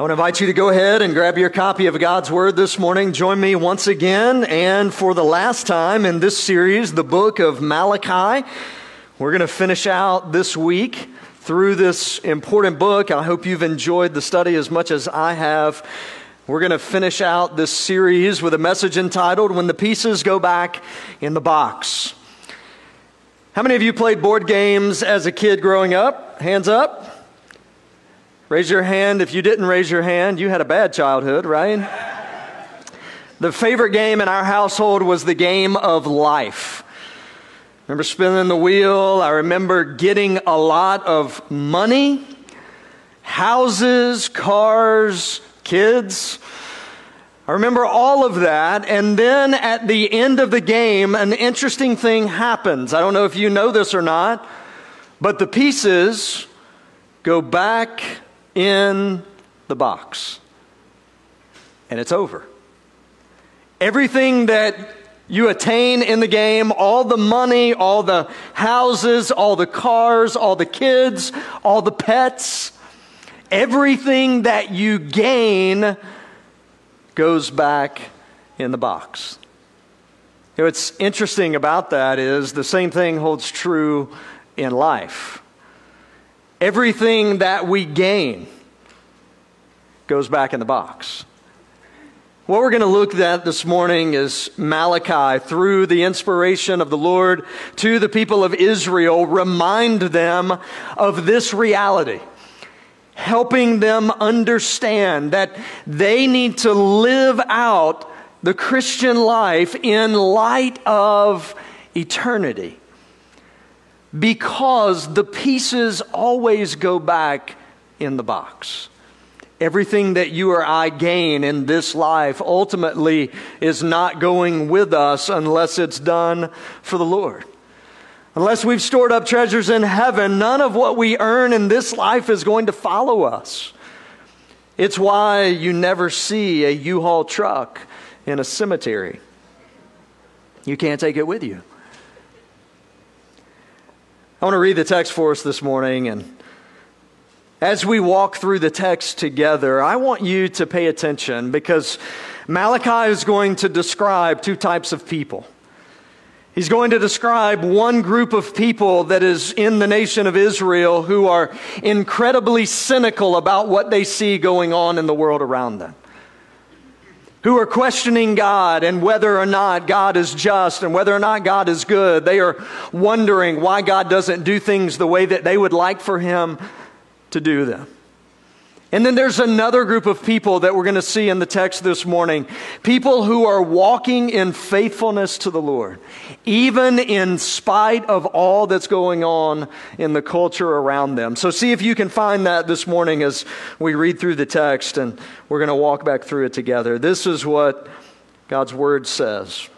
I want to invite you to go ahead and grab your copy of God's Word this morning. Join me once again and for the last time in this series, the book of Malachi. We're going to finish out this week through this important book. I hope you've enjoyed the study as much as I have. We're going to finish out this series with a message entitled When the Pieces Go Back in the Box. How many of you played board games as a kid growing up? Hands up. Raise your hand if you didn't raise your hand. You had a bad childhood, right? The favorite game in our household was the game of life. remember spinning the wheel. I remember getting a lot of money, houses, cars, kids. I remember all of that. And then at the end of the game, an interesting thing happens. I don't know if you know this or not, but the pieces go back in the box. And it's over. Everything that you attain in the game, all the money, all the houses, all the cars, all the kids, all the pets, everything that you gain goes back in the box. You know, what's interesting about that is the same thing holds true in life. Everything that we gain goes back in the box. What we're going to look at this morning is Malachi through the inspiration of the Lord to the people of Israel, remind them of this reality, helping them understand that they need to live out the Christian life in light of eternity because the pieces always go back in the box. Everything that you or I gain in this life ultimately is not going with us unless it's done for the Lord. Unless we've stored up treasures in heaven, none of what we earn in this life is going to follow us. It's why you never see a U Haul truck in a cemetery. You can't take it with you. I want to read the text for us this morning. And as we walk through the text together, I want you to pay attention because Malachi is going to describe two types of people. He's going to describe one group of people that is in the nation of Israel who are incredibly cynical about what they see going on in the world around them who are questioning God and whether or not God is just and whether or not God is good. They are wondering why God doesn't do things the way that they would like for Him to do them. And then there's another group of people that we're going to see in the text this morning. People who are walking in faithfulness to the Lord, even in spite of all that's going on in the culture around them. So see if you can find that this morning as we read through the text and we're going to walk back through it together. This is what God's word says.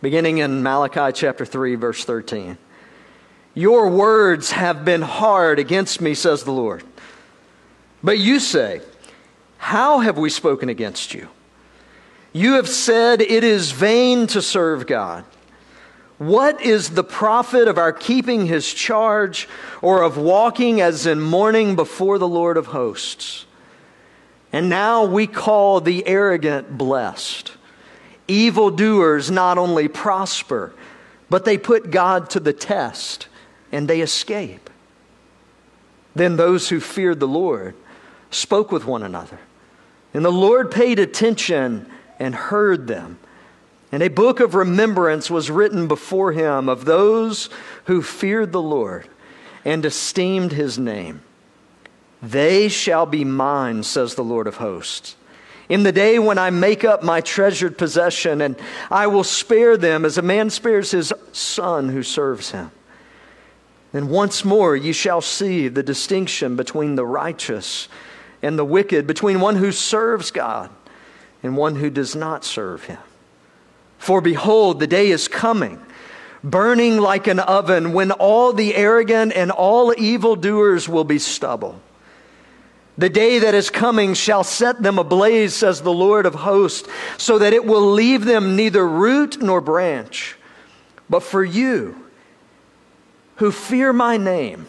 Beginning in Malachi chapter 3, verse 13. Your words have been hard against me, says the Lord. But you say, How have we spoken against you? You have said it is vain to serve God. What is the profit of our keeping his charge or of walking as in mourning before the Lord of hosts? And now we call the arrogant blessed. Evildoers not only prosper, but they put God to the test and they escape. Then those who feared the Lord spoke with one another. And the Lord paid attention and heard them. And a book of remembrance was written before him of those who feared the Lord and esteemed his name. They shall be mine, says the Lord of hosts. In the day when I make up my treasured possession, and I will spare them as a man spares his son who serves him. And once more ye shall see the distinction between the righteous and the wicked, between one who serves God and one who does not serve him. For behold, the day is coming, burning like an oven, when all the arrogant and all evildoers will be stubble. The day that is coming shall set them ablaze, says the Lord of hosts, so that it will leave them neither root nor branch. But for you, who fear my name,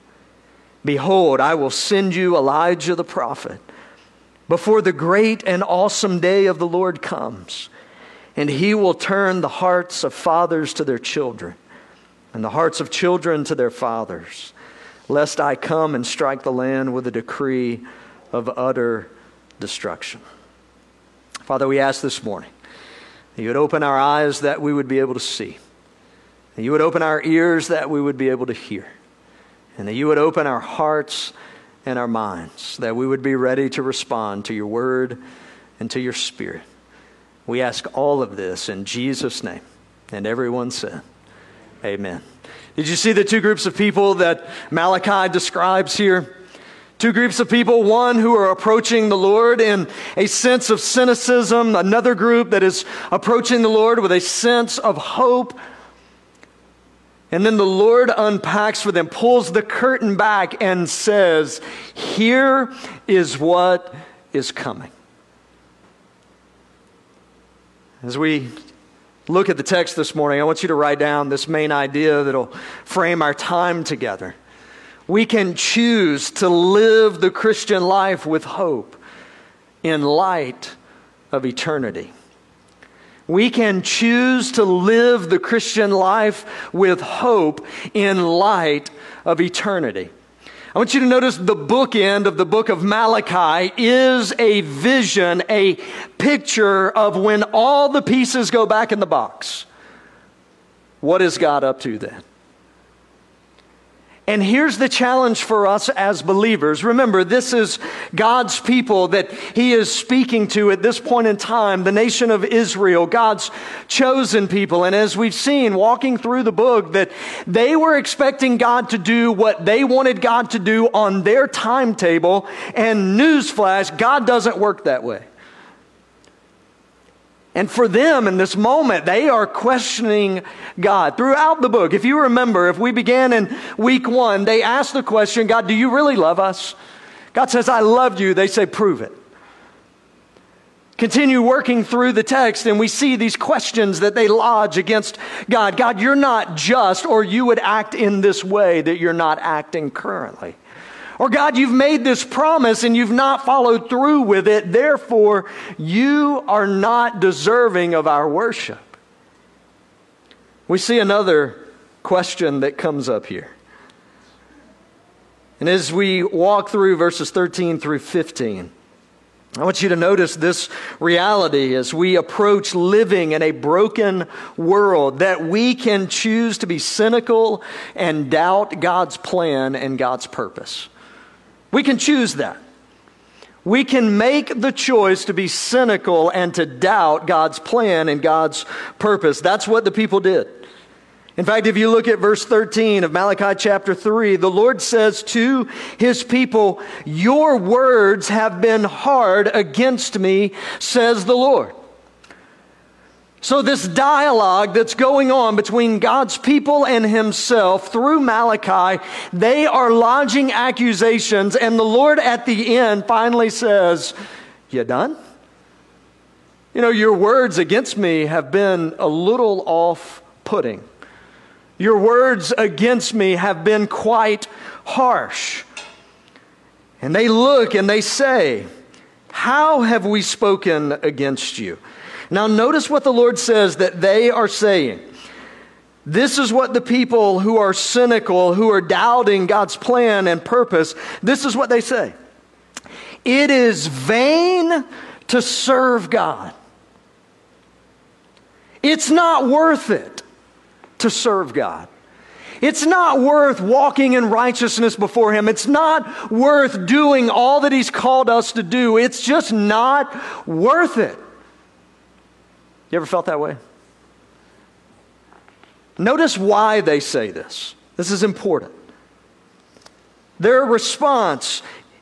Behold, I will send you Elijah the prophet before the great and awesome day of the Lord comes. And he will turn the hearts of fathers to their children, and the hearts of children to their fathers, lest I come and strike the land with a decree of utter destruction. Father, we ask this morning that you would open our eyes that we would be able to see, that you would open our ears that we would be able to hear, and that you would open our hearts and our minds, that we would be ready to respond to your word and to your spirit. We ask all of this in Jesus' name. And everyone said, Amen. Did you see the two groups of people that Malachi describes here? Two groups of people, one who are approaching the Lord in a sense of cynicism, another group that is approaching the Lord with a sense of hope and then the Lord unpacks for them, pulls the curtain back, and says, Here is what is coming. As we look at the text this morning, I want you to write down this main idea that'll frame our time together. We can choose to live the Christian life with hope in light of eternity we can choose to live the Christian life with hope in light of eternity. I want you to notice the bookend of the book of Malachi is a vision, a picture of when all the pieces go back in the box. What is God up to then? And here's the challenge for us as believers. Remember, this is God's people that He is speaking to at this point in time, the nation of Israel, God's chosen people. And as we've seen walking through the book, that they were expecting God to do what they wanted God to do on their timetable. And newsflash, God doesn't work that way. And for them in this moment, they are questioning God throughout the book. If you remember, if we began in week one, they asked the question, God, do you really love us? God says, I love you. They say, prove it. Continue working through the text, and we see these questions that they lodge against God. God, you're not just, or you would act in this way that you're not acting currently. Or, God, you've made this promise and you've not followed through with it. Therefore, you are not deserving of our worship. We see another question that comes up here. And as we walk through verses 13 through 15, I want you to notice this reality as we approach living in a broken world that we can choose to be cynical and doubt God's plan and God's purpose. We can choose that. We can make the choice to be cynical and to doubt God's plan and God's purpose. That's what the people did. In fact, if you look at verse 13 of Malachi chapter 3, the Lord says to his people, Your words have been hard against me, says the Lord. So, this dialogue that's going on between God's people and himself through Malachi, they are lodging accusations, and the Lord at the end finally says, You done? You know, your words against me have been a little off putting. Your words against me have been quite harsh. And they look and they say, How have we spoken against you? Now, notice what the Lord says that they are saying. This is what the people who are cynical, who are doubting God's plan and purpose, this is what they say. It is vain to serve God. It's not worth it to serve God. It's not worth walking in righteousness before Him. It's not worth doing all that He's called us to do. It's just not worth it. You ever felt that way? Notice why they say this. This is important. Their response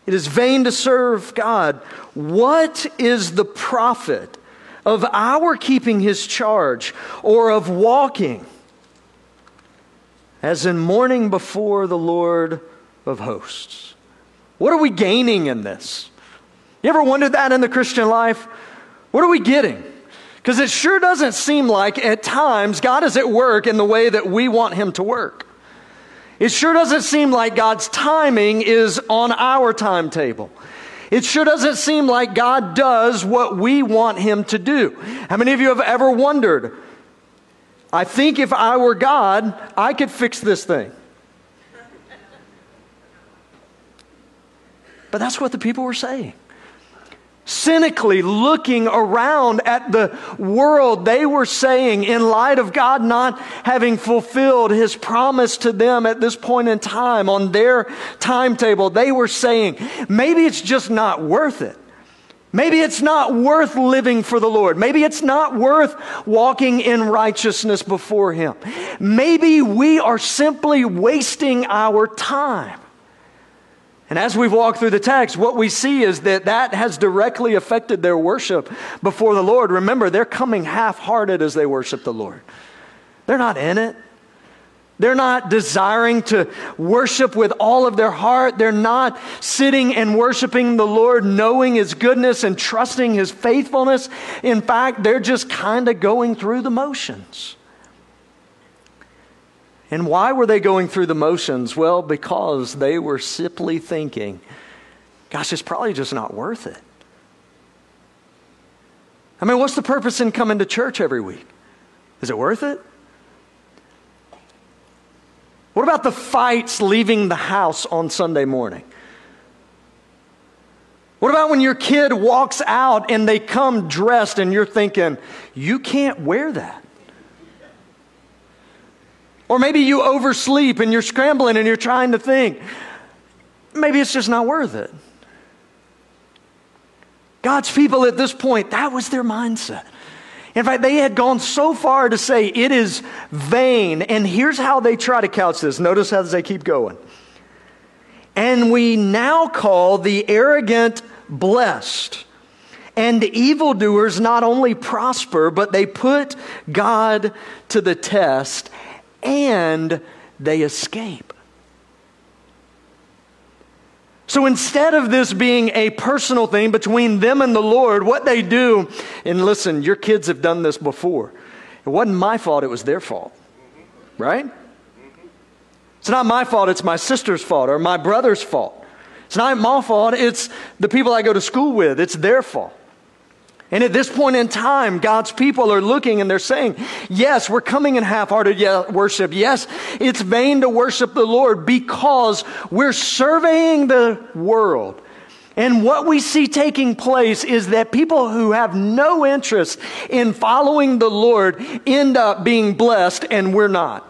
it is vain to serve God. What is the profit of our keeping his charge or of walking as in mourning before the Lord of hosts? What are we gaining in this? You ever wondered that in the Christian life? What are we getting? Because it sure doesn't seem like at times God is at work in the way that we want him to work. It sure doesn't seem like God's timing is on our timetable. It sure doesn't seem like God does what we want Him to do. How many of you have ever wondered, I think if I were God, I could fix this thing? But that's what the people were saying cynically looking around at the world, they were saying, in light of God not having fulfilled his promise to them at this point in time on their timetable, they were saying, maybe it's just not worth it. Maybe it's not worth living for the Lord. Maybe it's not worth walking in righteousness before Him. Maybe we are simply wasting our time. And as we've walked through the text, what we see is that that has directly affected their worship before the Lord. Remember, they're coming half hearted as they worship the Lord, they're not in it. They're not desiring to worship with all of their heart. They're not sitting and worshiping the Lord, knowing His goodness and trusting His faithfulness. In fact, they're just kind of going through the motions. And why were they going through the motions? Well, because they were simply thinking, gosh, it's probably just not worth it. I mean, what's the purpose in coming to church every week? Is it worth it? What about the fights leaving the house on Sunday morning? What about when your kid walks out and they come dressed and you're thinking, you can't wear that? Or maybe you oversleep and you're scrambling and you're trying to think. Maybe it's just not worth it. God's people at this point, that was their mindset. In fact, they had gone so far to say it is vain. And here's how they try to couch this. Notice how they keep going. And we now call the arrogant blessed. And evildoers not only prosper, but they put God to the test and they escape. So instead of this being a personal thing between them and the Lord, what they do, and listen, your kids have done this before. It wasn't my fault, it was their fault. Right? It's not my fault, it's my sister's fault or my brother's fault. It's not my fault, it's the people I go to school with, it's their fault. And at this point in time, God's people are looking and they're saying, yes, we're coming in half-hearted worship. Yes, it's vain to worship the Lord because we're surveying the world. And what we see taking place is that people who have no interest in following the Lord end up being blessed and we're not.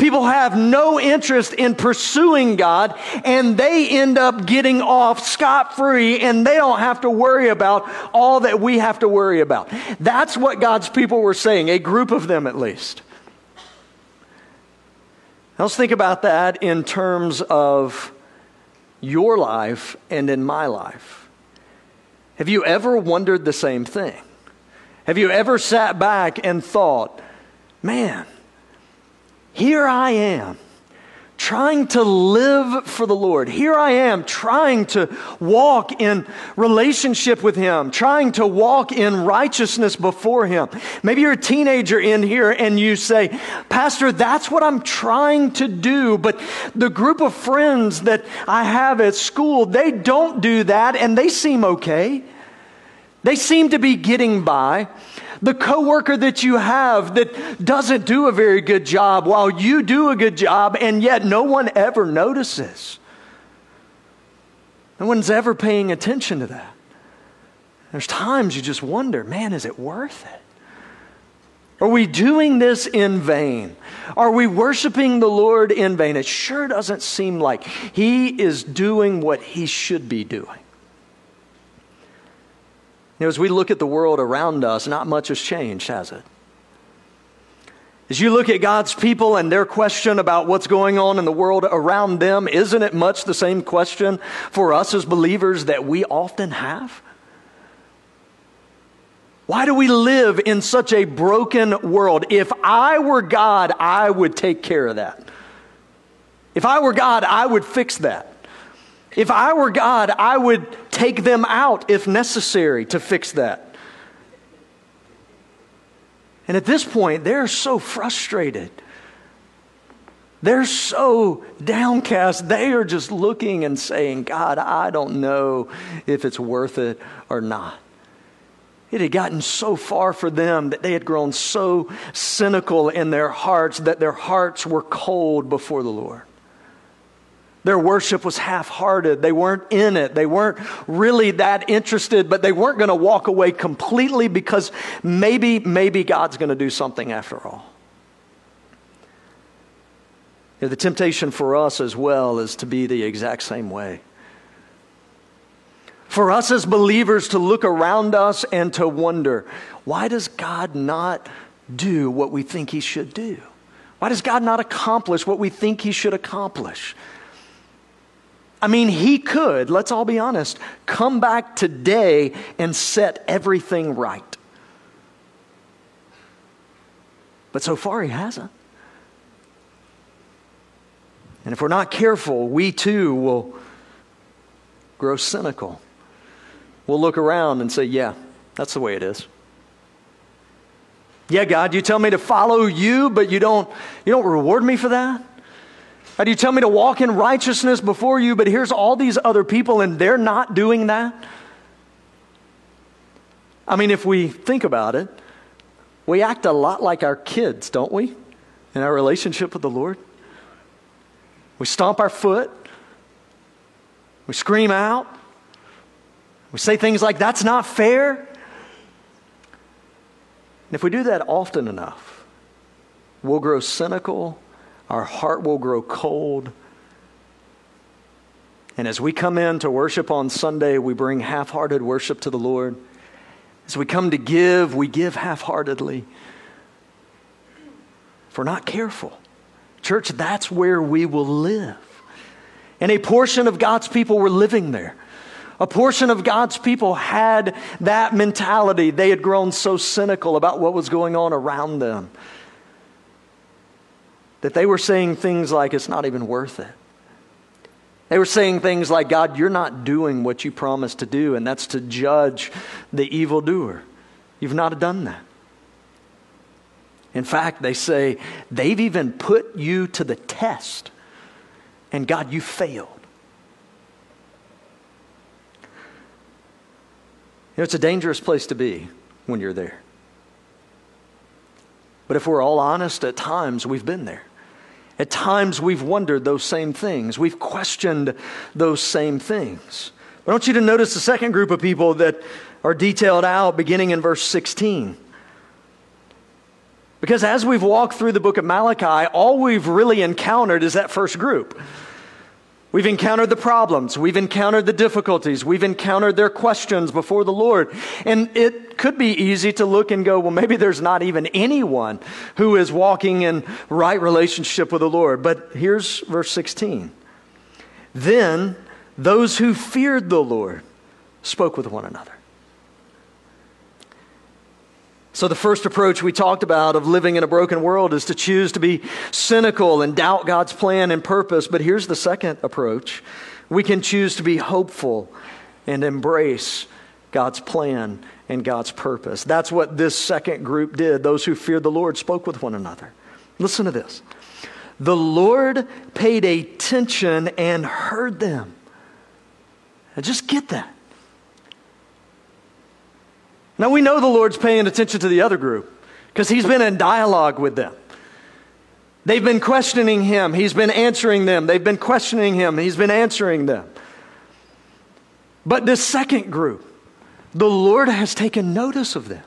People have no interest in pursuing God and they end up getting off scot free and they don't have to worry about all that we have to worry about. That's what God's people were saying, a group of them at least. Now let's think about that in terms of your life and in my life. Have you ever wondered the same thing? Have you ever sat back and thought, man, here I am trying to live for the Lord. Here I am trying to walk in relationship with Him, trying to walk in righteousness before Him. Maybe you're a teenager in here and you say, Pastor, that's what I'm trying to do. But the group of friends that I have at school, they don't do that and they seem okay. They seem to be getting by the coworker that you have that doesn't do a very good job while you do a good job and yet no one ever notices. No one's ever paying attention to that. There's times you just wonder, man, is it worth it? Are we doing this in vain? Are we worshiping the Lord in vain? It sure doesn't seem like He is doing what He should be doing. You know, as we look at the world around us, not much has changed, has it? As you look at God's people and their question about what's going on in the world around them, isn't it much the same question for us as believers that we often have? Why do we live in such a broken world? If I were God, I would take care of that. If I were God, I would fix that. If I were God, I would take them out if necessary to fix that. And at this point, they're so frustrated. They're so downcast. They are just looking and saying, God, I don't know if it's worth it or not. It had gotten so far for them that they had grown so cynical in their hearts that their hearts were cold before the Lord. Their worship was half hearted. They weren't in it. They weren't really that interested, but they weren't going to walk away completely because maybe, maybe God's going to do something after all. You know, the temptation for us as well is to be the exact same way. For us as believers to look around us and to wonder, why does God not do what we think He should do? Why does God not accomplish what we think He should accomplish? I mean, he could, let's all be honest, come back today and set everything right. But so far, he hasn't. And if we're not careful, we too will grow cynical. We'll look around and say, yeah, that's the way it is. Yeah, God, you tell me to follow you, but you don't, you don't reward me for that? Do you tell me to walk in righteousness before you, but here's all these other people and they're not doing that? I mean, if we think about it, we act a lot like our kids, don't we? In our relationship with the Lord. We stomp our foot. We scream out. We say things like, that's not fair. And if we do that often enough, we'll grow cynical our heart will grow cold. And as we come in to worship on Sunday, we bring half hearted worship to the Lord. As we come to give, we give half heartedly. If we're not careful, church, that's where we will live. And a portion of God's people were living there. A portion of God's people had that mentality. They had grown so cynical about what was going on around them that they were saying things like, it's not even worth it. They were saying things like, God, you're not doing what you promised to do, and that's to judge the evildoer. You've not done that. In fact, they say, they've even put you to the test, and God, you failed. You know, it's a dangerous place to be when you're there. But if we're all honest, at times we've been there. At times, we've wondered those same things. We've questioned those same things. But I want you to notice the second group of people that are detailed out beginning in verse 16. Because as we've walked through the book of Malachi, all we've really encountered is that first group. We've encountered the problems. We've encountered the difficulties. We've encountered their questions before the Lord. And it could be easy to look and go, well, maybe there's not even anyone who is walking in right relationship with the Lord. But here's verse 16. Then those who feared the Lord spoke with one another. So, the first approach we talked about of living in a broken world is to choose to be cynical and doubt God's plan and purpose. But here's the second approach we can choose to be hopeful and embrace God's plan and God's purpose. That's what this second group did. Those who feared the Lord spoke with one another. Listen to this. The Lord paid attention and heard them. Now just get that. Now we know the Lord's paying attention to the other group because he's been in dialogue with them. They've been questioning him, he's been answering them. They've been questioning him, he's been answering them. But this second group, the Lord has taken notice of them.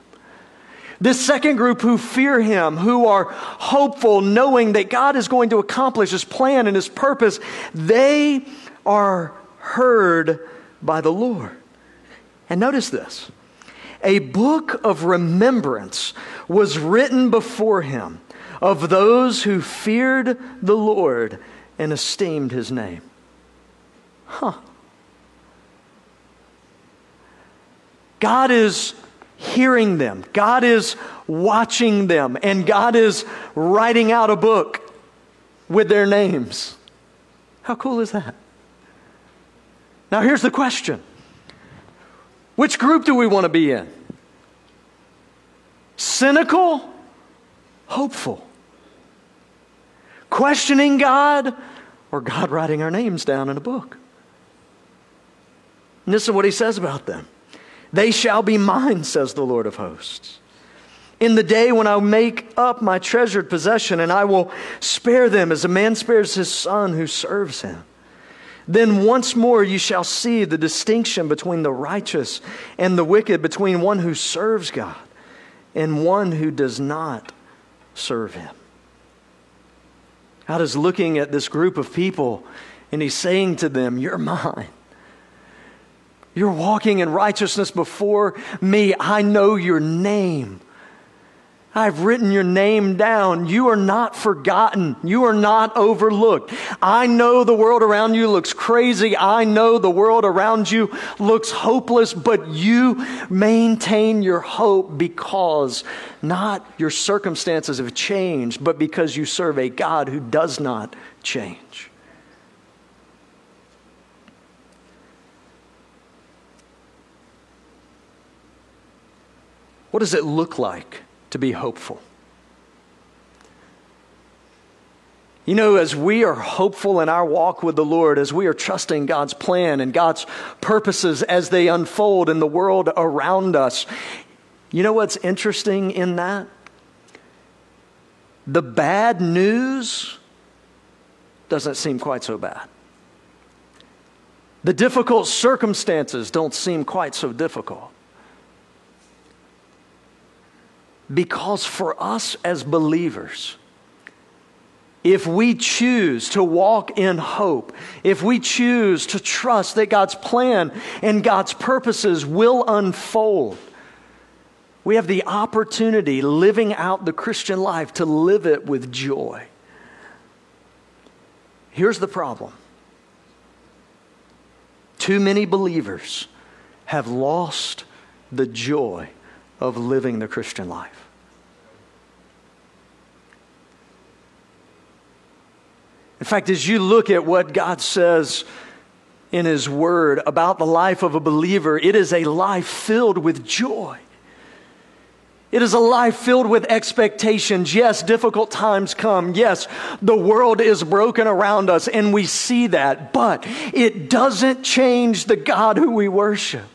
This second group who fear him, who are hopeful, knowing that God is going to accomplish his plan and his purpose, they are heard by the Lord. And notice this a book of remembrance was written before him, of those who feared the Lord and esteemed his name. Huh. God is hearing them, God is watching them, and God is writing out a book with their names. How cool is that? Now, here's the question Which group do we want to be in? Cynical? Hopeful? Questioning God? Or God writing our names down in a book? And this is what he says about them. They shall be mine, says the Lord of hosts. In the day when I make up my treasured possession, and I will spare them as a man spares his son who serves him. Then once more you shall see the distinction between the righteous and the wicked, between one who serves God and one who does not serve him. God is looking at this group of people and he's saying to them, You're mine. You're walking in righteousness before me. I know your name. I've written your name down. You are not forgotten. You are not overlooked. I know the world around you looks crazy. I know the world around you looks hopeless, but you maintain your hope because not your circumstances have changed, but because you serve a God who does not change. What does it look like to be hopeful? You know, as we are hopeful in our walk with the Lord, as we are trusting God's plan and God's purposes as they unfold in the world around us, you know what's interesting in that? The bad news doesn't seem quite so bad. The difficult circumstances don't seem quite so difficult. Because for us as believers, if we choose to walk in hope, if we choose to trust that God's plan and God's purposes will unfold, we have the opportunity living out the Christian life to live it with joy. Here's the problem too many believers have lost the joy of living the Christian life. In fact, as you look at what God says in His Word about the life of a believer, it is a life filled with joy. It is a life filled with expectations. Yes, difficult times come. Yes, the world is broken around us, and we see that, but it doesn't change the God who we worship.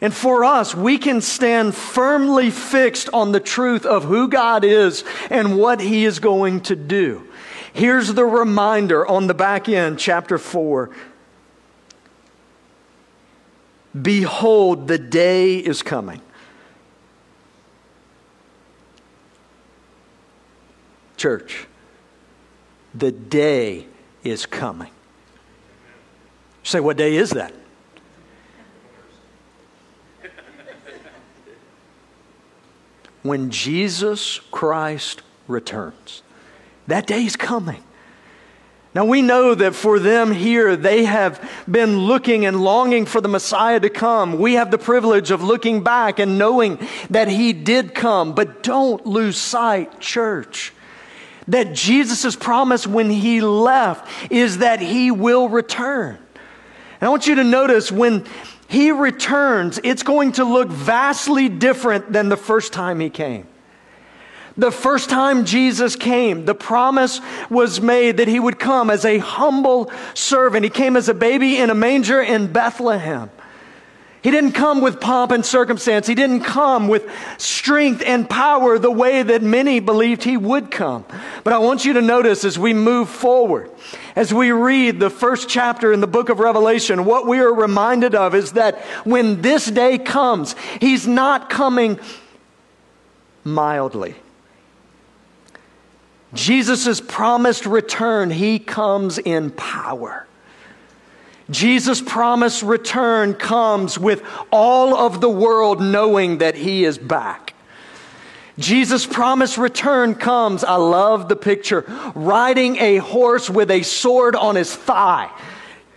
And for us, we can stand firmly fixed on the truth of who God is and what He is going to do. Here's the reminder on the back end, chapter 4. Behold, the day is coming. Church, the day is coming. You say, what day is that? When Jesus Christ returns. That day is coming. Now we know that for them here, they have been looking and longing for the Messiah to come. We have the privilege of looking back and knowing that He did come. But don't lose sight, church, that Jesus' promise when He left is that He will return. And I want you to notice when he returns, it's going to look vastly different than the first time he came. The first time Jesus came, the promise was made that he would come as a humble servant. He came as a baby in a manger in Bethlehem. He didn't come with pomp and circumstance. He didn't come with strength and power the way that many believed he would come. But I want you to notice as we move forward, as we read the first chapter in the book of Revelation, what we are reminded of is that when this day comes, he's not coming mildly. Jesus' promised return, he comes in power. Jesus' promised return comes with all of the world knowing that he is back. Jesus' promised return comes. I love the picture. Riding a horse with a sword on his thigh.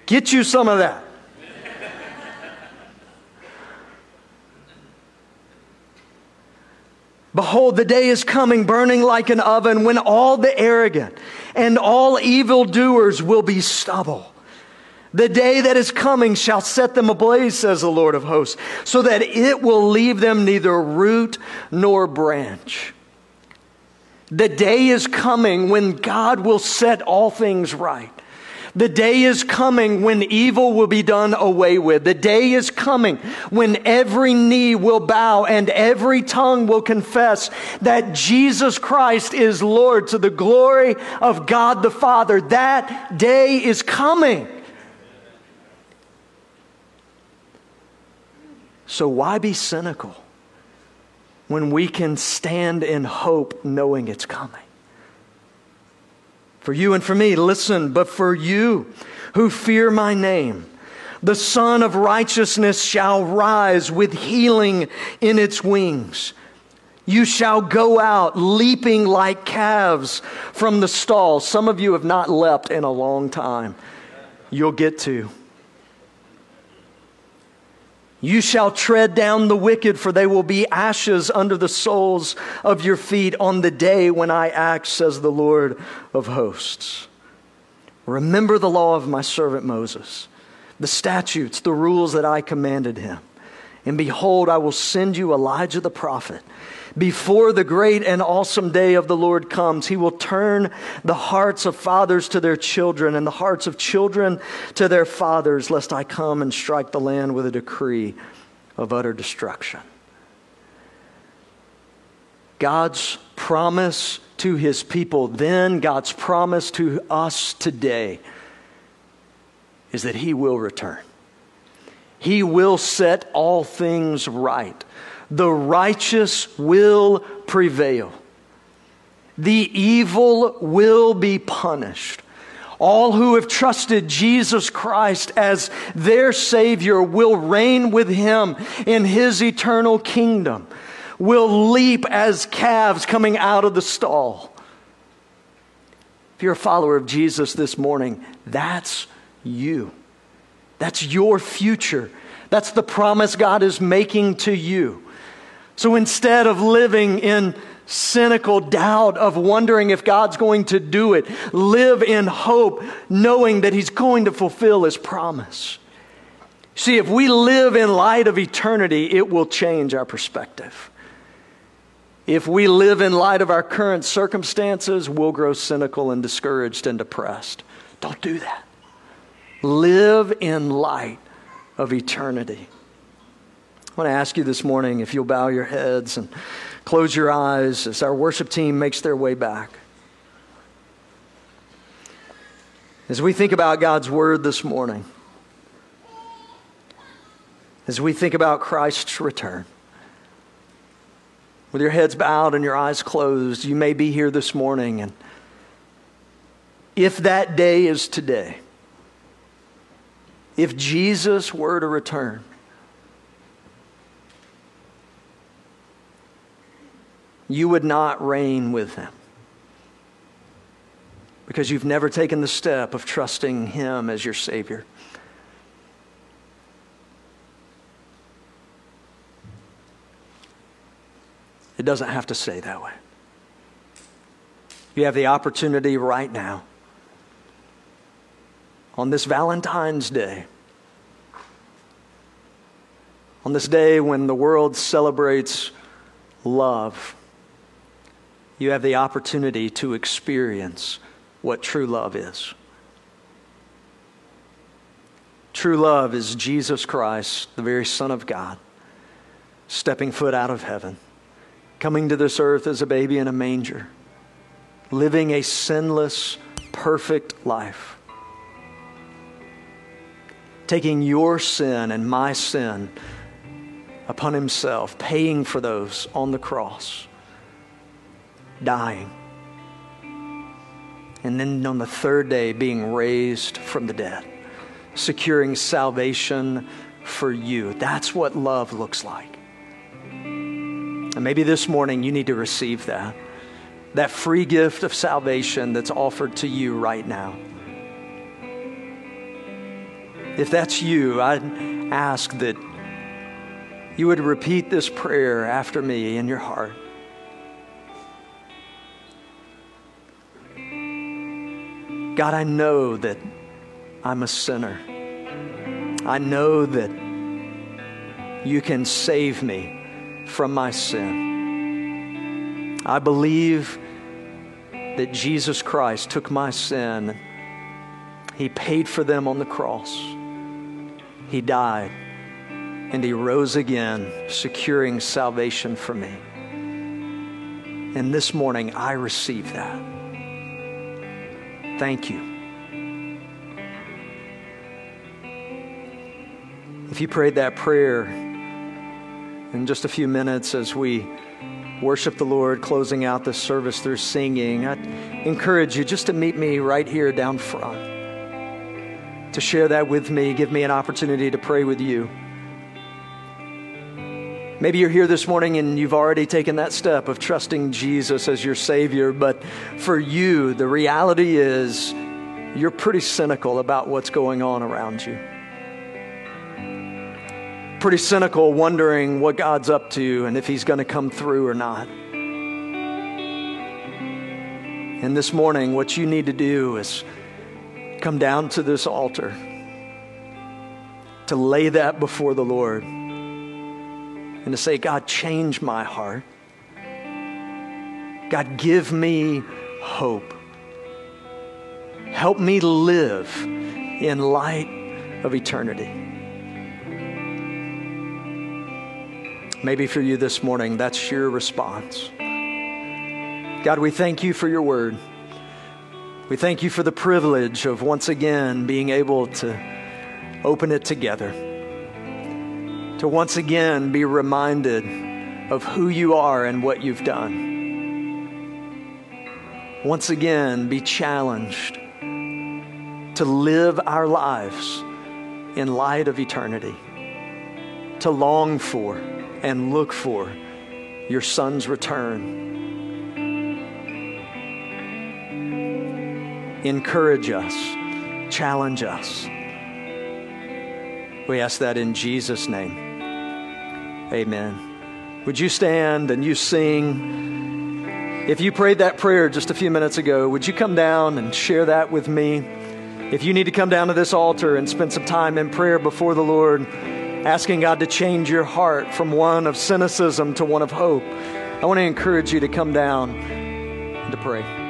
Get you some of that. Behold, the day is coming, burning like an oven, when all the arrogant and all evildoers will be stubble. The day that is coming shall set them ablaze, says the Lord of hosts, so that it will leave them neither root nor branch. The day is coming when God will set all things right. The day is coming when evil will be done away with. The day is coming when every knee will bow and every tongue will confess that Jesus Christ is Lord to the glory of God the Father. That day is coming. So why be cynical when we can stand in hope knowing it's coming? For you and for me, listen, but for you who fear my name, the Sun of Righteousness shall rise with healing in its wings. You shall go out leaping like calves from the stall. Some of you have not leapt in a long time. You'll get to. You shall tread down the wicked, for they will be ashes under the soles of your feet on the day when I act, says the Lord of hosts. Remember the law of my servant Moses, the statutes, the rules that I commanded him. And behold, I will send you Elijah the prophet before the great and awesome day of the Lord comes, he will turn the hearts of fathers to their children and the hearts of children to their fathers, lest I come and strike the land with a decree of utter destruction. God's promise to his people then, God's promise to us today, is that he will return. He will set all things right the righteous will prevail. The evil will be punished. All who have trusted Jesus Christ as their Savior will reign with Him in His eternal kingdom, will leap as calves coming out of the stall. If you're a follower of Jesus this morning, that's you. That's your future. That's the promise God is making to you. So instead of living in cynical doubt of wondering if God's going to do it, live in hope, knowing that He's going to fulfill His promise. See, if we live in light of eternity, it will change our perspective. If we live in light of our current circumstances, we'll grow cynical and discouraged and depressed. Don't do that. Live in light of eternity. I want to ask you this morning if you'll bow your heads and close your eyes as our worship team makes their way back. As we think about God's word this morning, as we think about Christ's return, with your heads bowed and your eyes closed, you may be here this morning. And if that day is today, if Jesus were to return, you would not reign with him because you've never taken the step of trusting him as your Savior. It doesn't have to stay that way. You have the opportunity right now, on this Valentine's Day, on this day when the world celebrates love you have the opportunity to experience what true love is. True love is Jesus Christ, the very Son of God, stepping foot out of heaven, coming to this earth as a baby in a manger, living a sinless, perfect life, taking your sin and my sin upon himself, paying for those on the cross dying. And then on the third day, being raised from the dead, securing salvation for you. That's what love looks like. And maybe this morning you need to receive that. That free gift of salvation that's offered to you right now. If that's you, I'd ask that you would repeat this prayer after me in your heart. God, I know that I'm a sinner. I know that you can save me from my sin. I believe that Jesus Christ took my sin. He paid for them on the cross. He died and he rose again, securing salvation for me. And this morning, I receive that. Thank you. If you prayed that prayer in just a few minutes as we worship the Lord, closing out this service through singing, I encourage you just to meet me right here down front, to share that with me, give me an opportunity to pray with you. Maybe you're here this morning and you've already taken that step of trusting Jesus as your Savior, but for you, the reality is you're pretty cynical about what's going on around you. Pretty cynical, wondering what God's up to and if He's going to come through or not. And this morning, what you need to do is come down to this altar to lay that before the Lord and to say, God, change my heart. God, give me hope. Help me live in light of eternity. Maybe for you this morning, that's your response. God, we thank you for your word. We thank you for the privilege of once again being able to open it together to once again be reminded of who you are and what you've done. Once again, be challenged to live our lives in light of eternity, to long for and look for your Son's return. Encourage us, challenge us. We ask that in Jesus' name. Amen. Would you stand and you sing? If you prayed that prayer just a few minutes ago, would you come down and share that with me? If you need to come down to this altar and spend some time in prayer before the Lord, asking God to change your heart from one of cynicism to one of hope, I want to encourage you to come down and to pray.